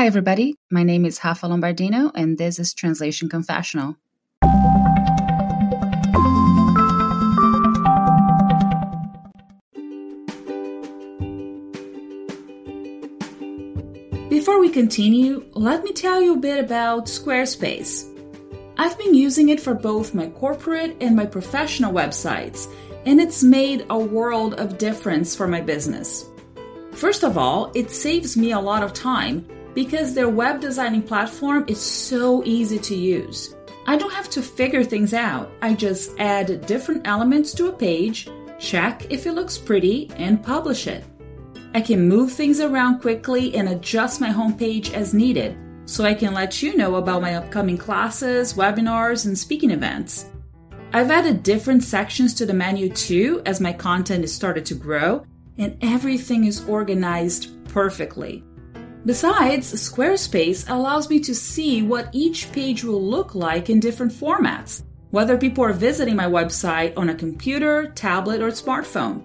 Hi, everybody. My name is Rafa Lombardino, and this is Translation Confessional. Before we continue, let me tell you a bit about Squarespace. I've been using it for both my corporate and my professional websites, and it's made a world of difference for my business. First of all, it saves me a lot of time because their web designing platform is so easy to use. I don't have to figure things out. I just add different elements to a page, check if it looks pretty, and publish it. I can move things around quickly and adjust my homepage as needed, so I can let you know about my upcoming classes, webinars, and speaking events. I've added different sections to the menu too as my content has started to grow, and everything is organized perfectly. Besides, Squarespace allows me to see what each page will look like in different formats, whether people are visiting my website on a computer, tablet, or smartphone.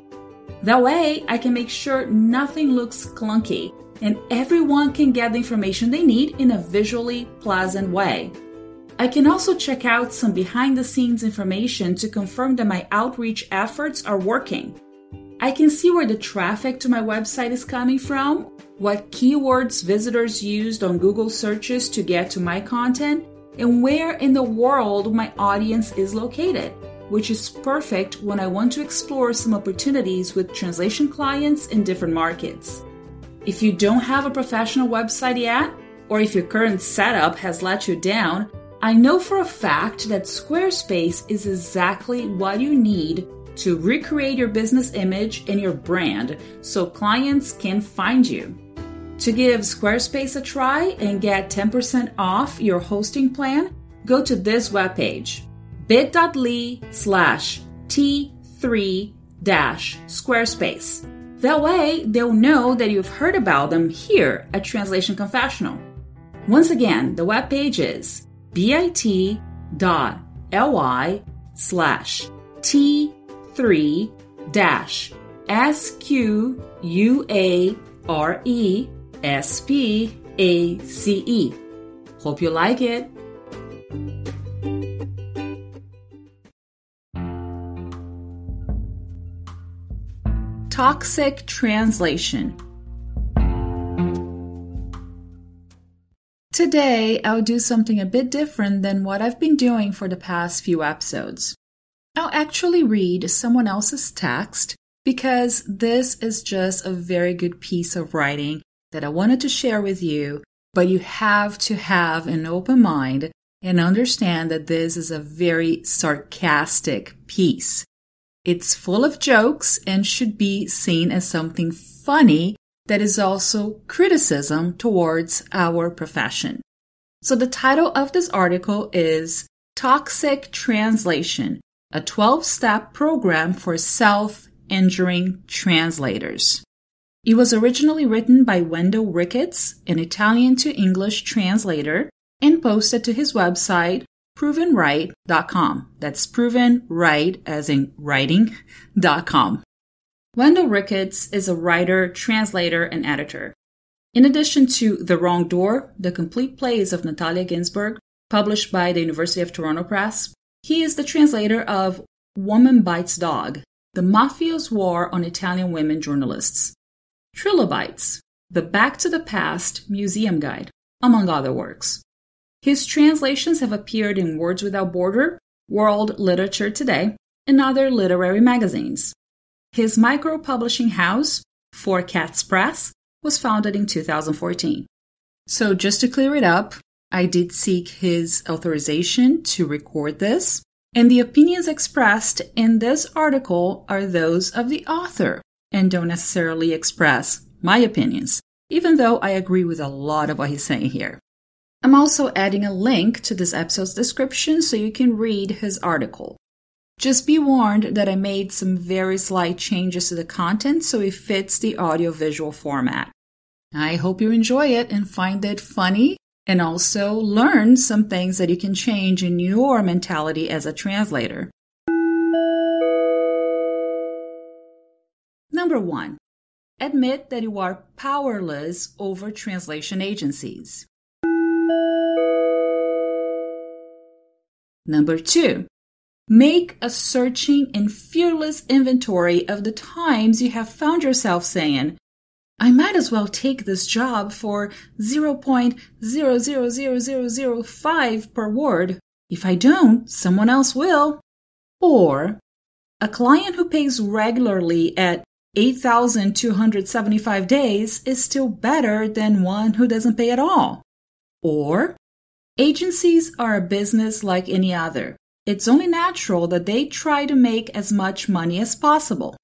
That way, I can make sure nothing looks clunky and everyone can get the information they need in a visually pleasant way. I can also check out some behind the scenes information to confirm that my outreach efforts are working. I can see where the traffic to my website is coming from what keywords visitors used on Google searches to get to my content, and where in the world my audience is located, which is perfect when I want to explore some opportunities with translation clients in different markets. If you don't have a professional website yet, or if your current setup has let you down, I know for a fact that Squarespace is exactly what you need to recreate your business image and your brand so clients can find you. To give Squarespace a try and get 10% off your hosting plan, go to this webpage bit.ly slash t3 dash Squarespace. That way, they'll know that you've heard about them here at Translation Confessional. Once again, the webpage is bit.ly slash t3 dash S Q U A R E S P A C E. Hope you like it. Toxic translation. Today, I'll do something a bit different than what I've been doing for the past few episodes. I'll actually read someone else's text because this is just a very good piece of writing that I wanted to share with you, but you have to have an open mind and understand that this is a very sarcastic piece. It's full of jokes and should be seen as something funny that is also criticism towards our profession. So the title of this article is Toxic Translation, a 12 step program for self injuring translators. It was originally written by Wendell Ricketts, an Italian to English translator, and posted to his website, provenwrite.com. That's proven right as in writing.com. Wendell Ricketts is a writer, translator, and editor. In addition to The Wrong Door, the complete plays of Natalia Ginzburg, published by the University of Toronto Press, he is the translator of Woman Bites Dog, the Mafia's War on Italian Women Journalists, Trilobites, the Back to the Past Museum Guide, among other works. His translations have appeared in Words Without Border, World Literature Today, and other literary magazines. His micro publishing house, Four Cats Press, was founded in 2014. So, just to clear it up, I did seek his authorization to record this, and the opinions expressed in this article are those of the author and don't necessarily express my opinions, even though I agree with a lot of what he's saying here. I'm also adding a link to this episode's description so you can read his article. Just be warned that I made some very slight changes to the content so it fits the audio visual format. I hope you enjoy it and find it funny and also learn some things that you can change in your mentality as a translator. Number one, admit that you are powerless over translation agencies. Number two, make a searching and fearless inventory of the times you have found yourself saying, I might as well take this job for 0.000005 per word. If I don't, someone else will. Or a client who pays regularly at 8,275 days is still better than one who doesn't pay at all. Or agencies are a business like any other. It's only natural that they try to make as much money as possible.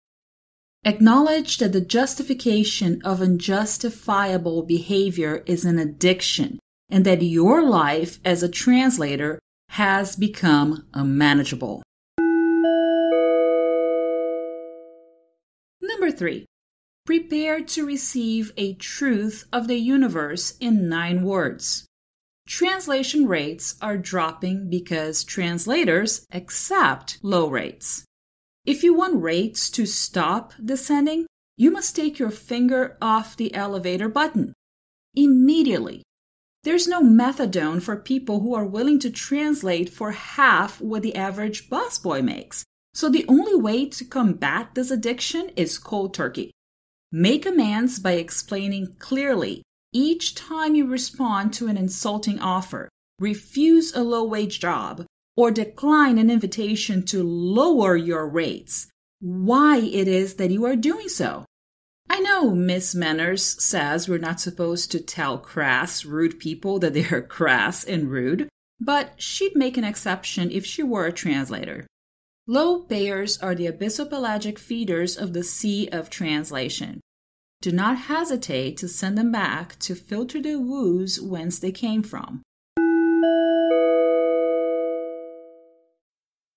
Acknowledge that the justification of unjustifiable behavior is an addiction and that your life as a translator has become unmanageable. Number three, prepare to receive a truth of the universe in nine words. Translation rates are dropping because translators accept low rates. If you want rates to stop descending, you must take your finger off the elevator button immediately. There's no methadone for people who are willing to translate for half what the average busboy makes. So the only way to combat this addiction is cold turkey. Make amends by explaining clearly each time you respond to an insulting offer, refuse a low wage job, or decline an invitation to lower your rates, why it is that you are doing so. I know Miss Manners says we're not supposed to tell crass, rude people that they are crass and rude, but she'd make an exception if she were a translator. Low payers are the abyssopelagic feeders of the sea of translation. Do not hesitate to send them back to filter the woos whence they came from.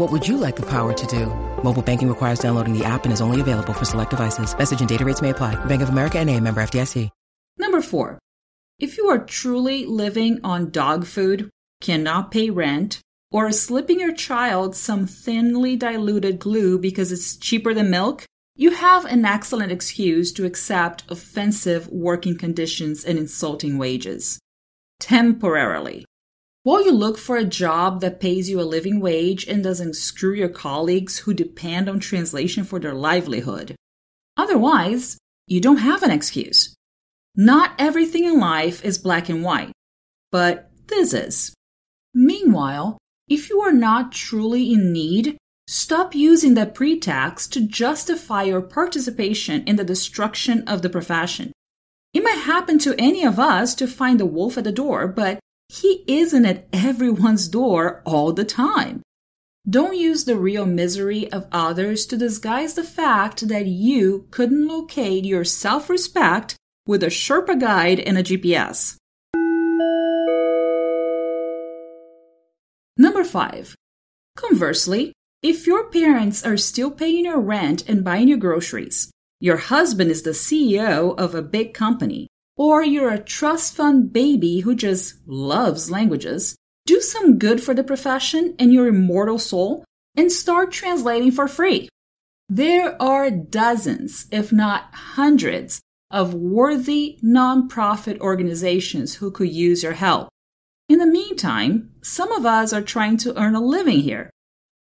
What would you like the power to do? Mobile banking requires downloading the app and is only available for select devices. Message and data rates may apply. Bank of America and a member FDIC. Number four, if you are truly living on dog food, cannot pay rent, or slipping your child some thinly diluted glue because it's cheaper than milk, you have an excellent excuse to accept offensive working conditions and insulting wages. Temporarily. While you look for a job that pays you a living wage and doesn't screw your colleagues who depend on translation for their livelihood. Otherwise, you don't have an excuse. Not everything in life is black and white, but this is. Meanwhile, if you are not truly in need, stop using that pretext to justify your participation in the destruction of the profession. It might happen to any of us to find the wolf at the door, but he isn't at everyone's door all the time. Don't use the real misery of others to disguise the fact that you couldn't locate your self respect with a Sherpa guide and a GPS. Number 5. Conversely, if your parents are still paying your rent and buying your groceries, your husband is the CEO of a big company, or you're a trust fund baby who just loves languages, do some good for the profession and your immortal soul and start translating for free. There are dozens, if not hundreds, of worthy nonprofit organizations who could use your help. In the meantime, some of us are trying to earn a living here.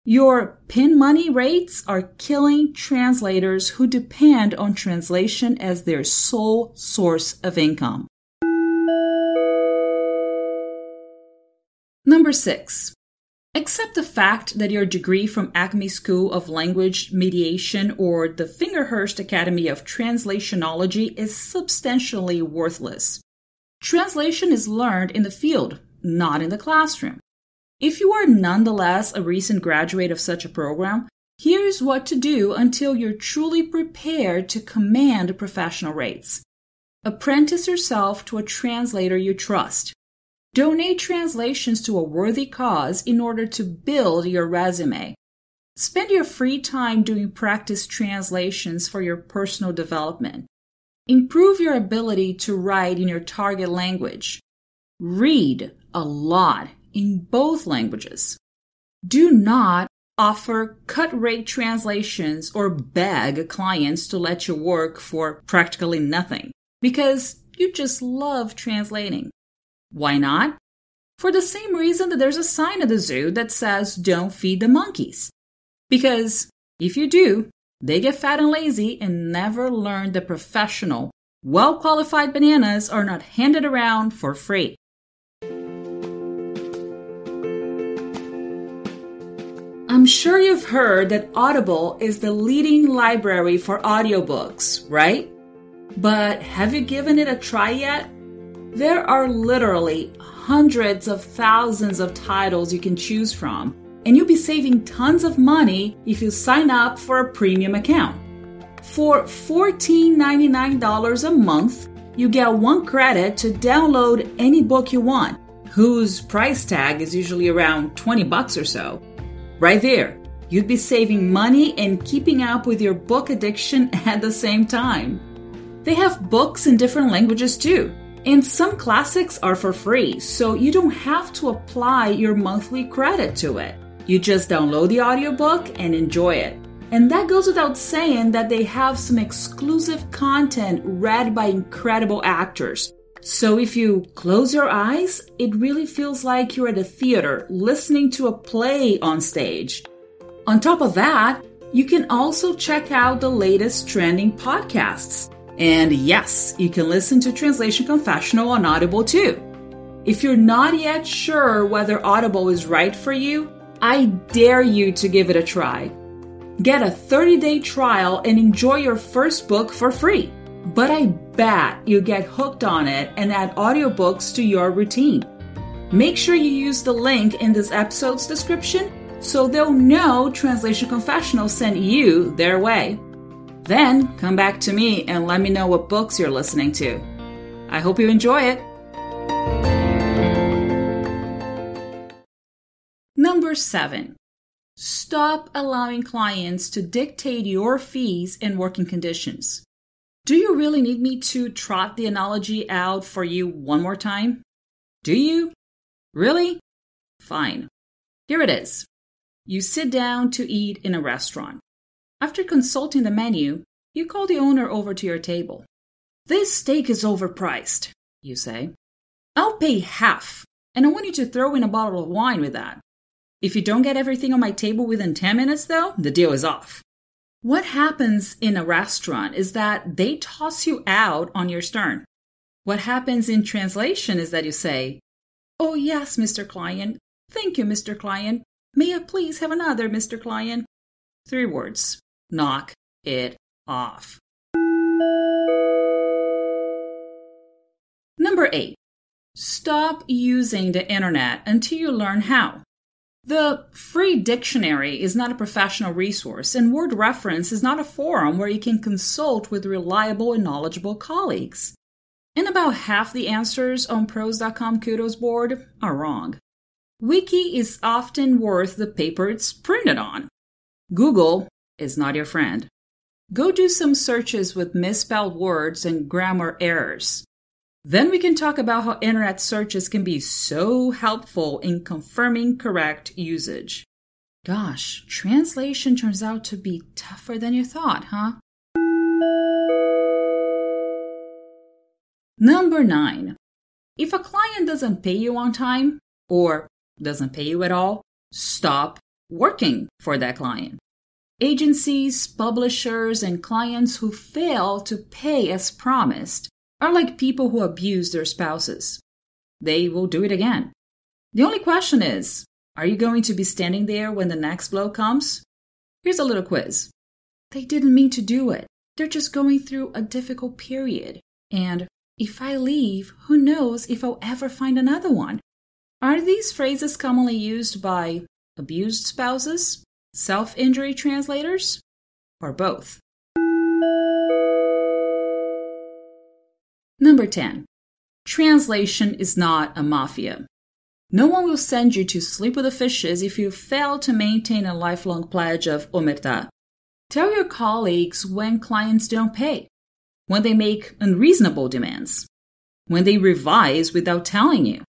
Your pin money rates are killing translators who depend on translation as their sole source of income. Number six, Accept the fact that your degree from Acme School of Language Mediation or the Fingerhurst Academy of Translationology is substantially worthless. Translation is learned in the field, not in the classroom. If you are nonetheless a recent graduate of such a program, here's what to do until you're truly prepared to command professional rates. Apprentice yourself to a translator you trust. Donate translations to a worthy cause in order to build your resume. Spend your free time doing practice translations for your personal development. Improve your ability to write in your target language. Read a lot in both languages. Do not offer cut rate translations or beg clients to let you work for practically nothing because you just love translating. Why not? For the same reason that there's a sign at the zoo that says, don't feed the monkeys. Because if you do, they get fat and lazy and never learn the professional, well qualified bananas are not handed around for free. I'm sure you've heard that Audible is the leading library for audiobooks, right? But have you given it a try yet? There are literally hundreds of thousands of titles you can choose from, and you'll be saving tons of money if you sign up for a premium account. For $14.99 a month, you get one credit to download any book you want, whose price tag is usually around 20 bucks or so. Right there, you'd be saving money and keeping up with your book addiction at the same time. They have books in different languages too and some classics are for free, so you don't have to apply your monthly credit to it. You just download the audiobook and enjoy it. And that goes without saying that they have some exclusive content read by incredible actors. So if you close your eyes, it really feels like you're at a theater listening to a play on stage. On top of that, you can also check out the latest trending podcasts. And yes, you can listen to Translation Confessional on Audible too. If you're not yet sure whether Audible is right for you, I dare you to give it a try. Get a 30 day trial and enjoy your first book for free. But I bet you get hooked on it and add audiobooks to your routine. Make sure you use the link in this episode's description so they'll know Translation Confessional sent you their way. Then come back to me and let me know what books you're listening to. I hope you enjoy it. Number seven, stop allowing clients to dictate your fees and working conditions. Do you really need me to trot the analogy out for you one more time? Do you? Really? Fine. Here it is. You sit down to eat in a restaurant. After consulting the menu, you call the owner over to your table. This steak is overpriced, you say. I'll pay half, and I want you to throw in a bottle of wine with that. If you don't get everything on my table within 10 minutes, though, the deal is off. What happens in a restaurant is that they toss you out on your stern. What happens in translation is that you say, Oh, yes, Mr. Client. Thank you, Mr. Client. May I please have another, Mr. Client? Three words knock it off. Number eight, stop using the internet until you learn how. The free dictionary is not a professional resource, and Word Reference is not a forum where you can consult with reliable and knowledgeable colleagues. And about half the answers on ProZ.com KudoZ board are wrong. Wiki is often worth the paper it's printed on. Google is not your friend. Go do some searches with misspelled words and grammar errors. Then we can talk about how internet searches can be so helpful in confirming correct usage. Gosh, translation turns out to be tougher than you thought, huh? Number nine. If a client doesn't pay you on time or doesn't pay you at all, stop working for that client. Agencies, publishers, and clients who fail to pay as promised are like people who abuse their spouses. They will do it again. The only question is Are you going to be standing there when the next blow comes? Here's a little quiz. They didn't mean to do it. They're just going through a difficult period. And if I leave, who knows if I'll ever find another one? Are these phrases commonly used by abused spouses, self injury translators, or both? Number 10. Translation is not a mafia. No one will send you to sleep with the fishes if you fail to maintain a lifelong pledge of omerta. Tell your colleagues when clients don't pay, when they make unreasonable demands, when they revise without telling you,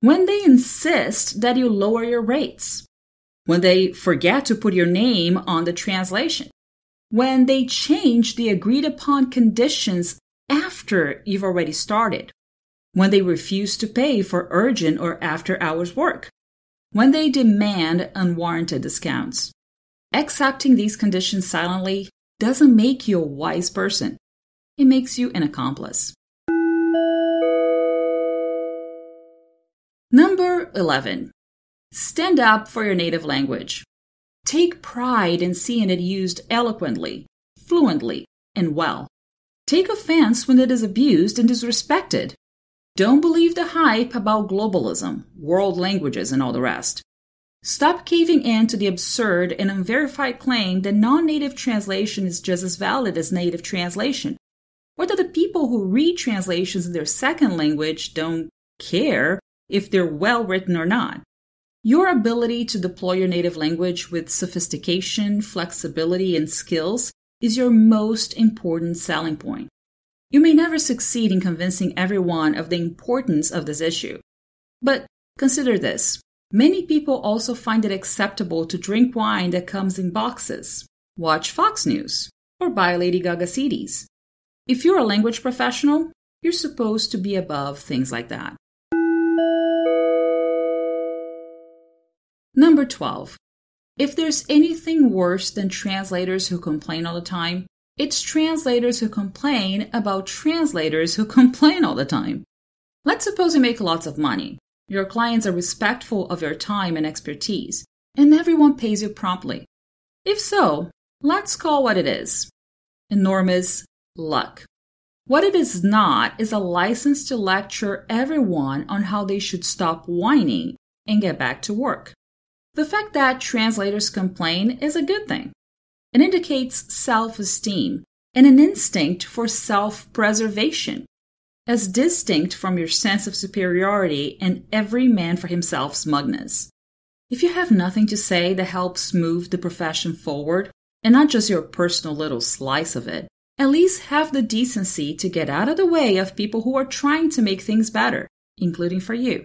when they insist that you lower your rates, when they forget to put your name on the translation, when they change the agreed upon conditions after you've already started, when they refuse to pay for urgent or after hours work, when they demand unwarranted discounts. Accepting these conditions silently doesn't make you a wise person, it makes you an accomplice. Number 11. Stand up for your native language. Take pride in seeing it used eloquently, fluently, and well. Take offense when it is abused and disrespected. Don't believe the hype about globalism, world languages, and all the rest. Stop caving in to the absurd and unverified claim that non native translation is just as valid as native translation, or that the people who read translations in their second language don't care if they're well written or not. Your ability to deploy your native language with sophistication, flexibility, and skills is your most important selling point. You may never succeed in convincing everyone of the importance of this issue. But consider this Many people also find it acceptable to drink wine that comes in boxes, watch Fox News, or buy Lady Gaga CDs. If you're a language professional, you're supposed to be above things like that. Number 12. If there's anything worse than translators who complain all the time, it's translators who complain about translators who complain all the time. Let's suppose you make lots of money your clients are respectful of your time and expertise, and everyone pays you promptly. If so, let's call what it is enormous luck. What it is not is a license to lecture everyone on how they should stop whining and get back to work. The fact that translators complain is a good thing. It indicates self esteem and an instinct for self preservation as distinct from your sense of superiority and every man for himself smugness. If you have nothing to say that helps move the profession forward, and not just your personal little slice of it, at least have the decency to get out of the way of people who are trying to make things better, including for you.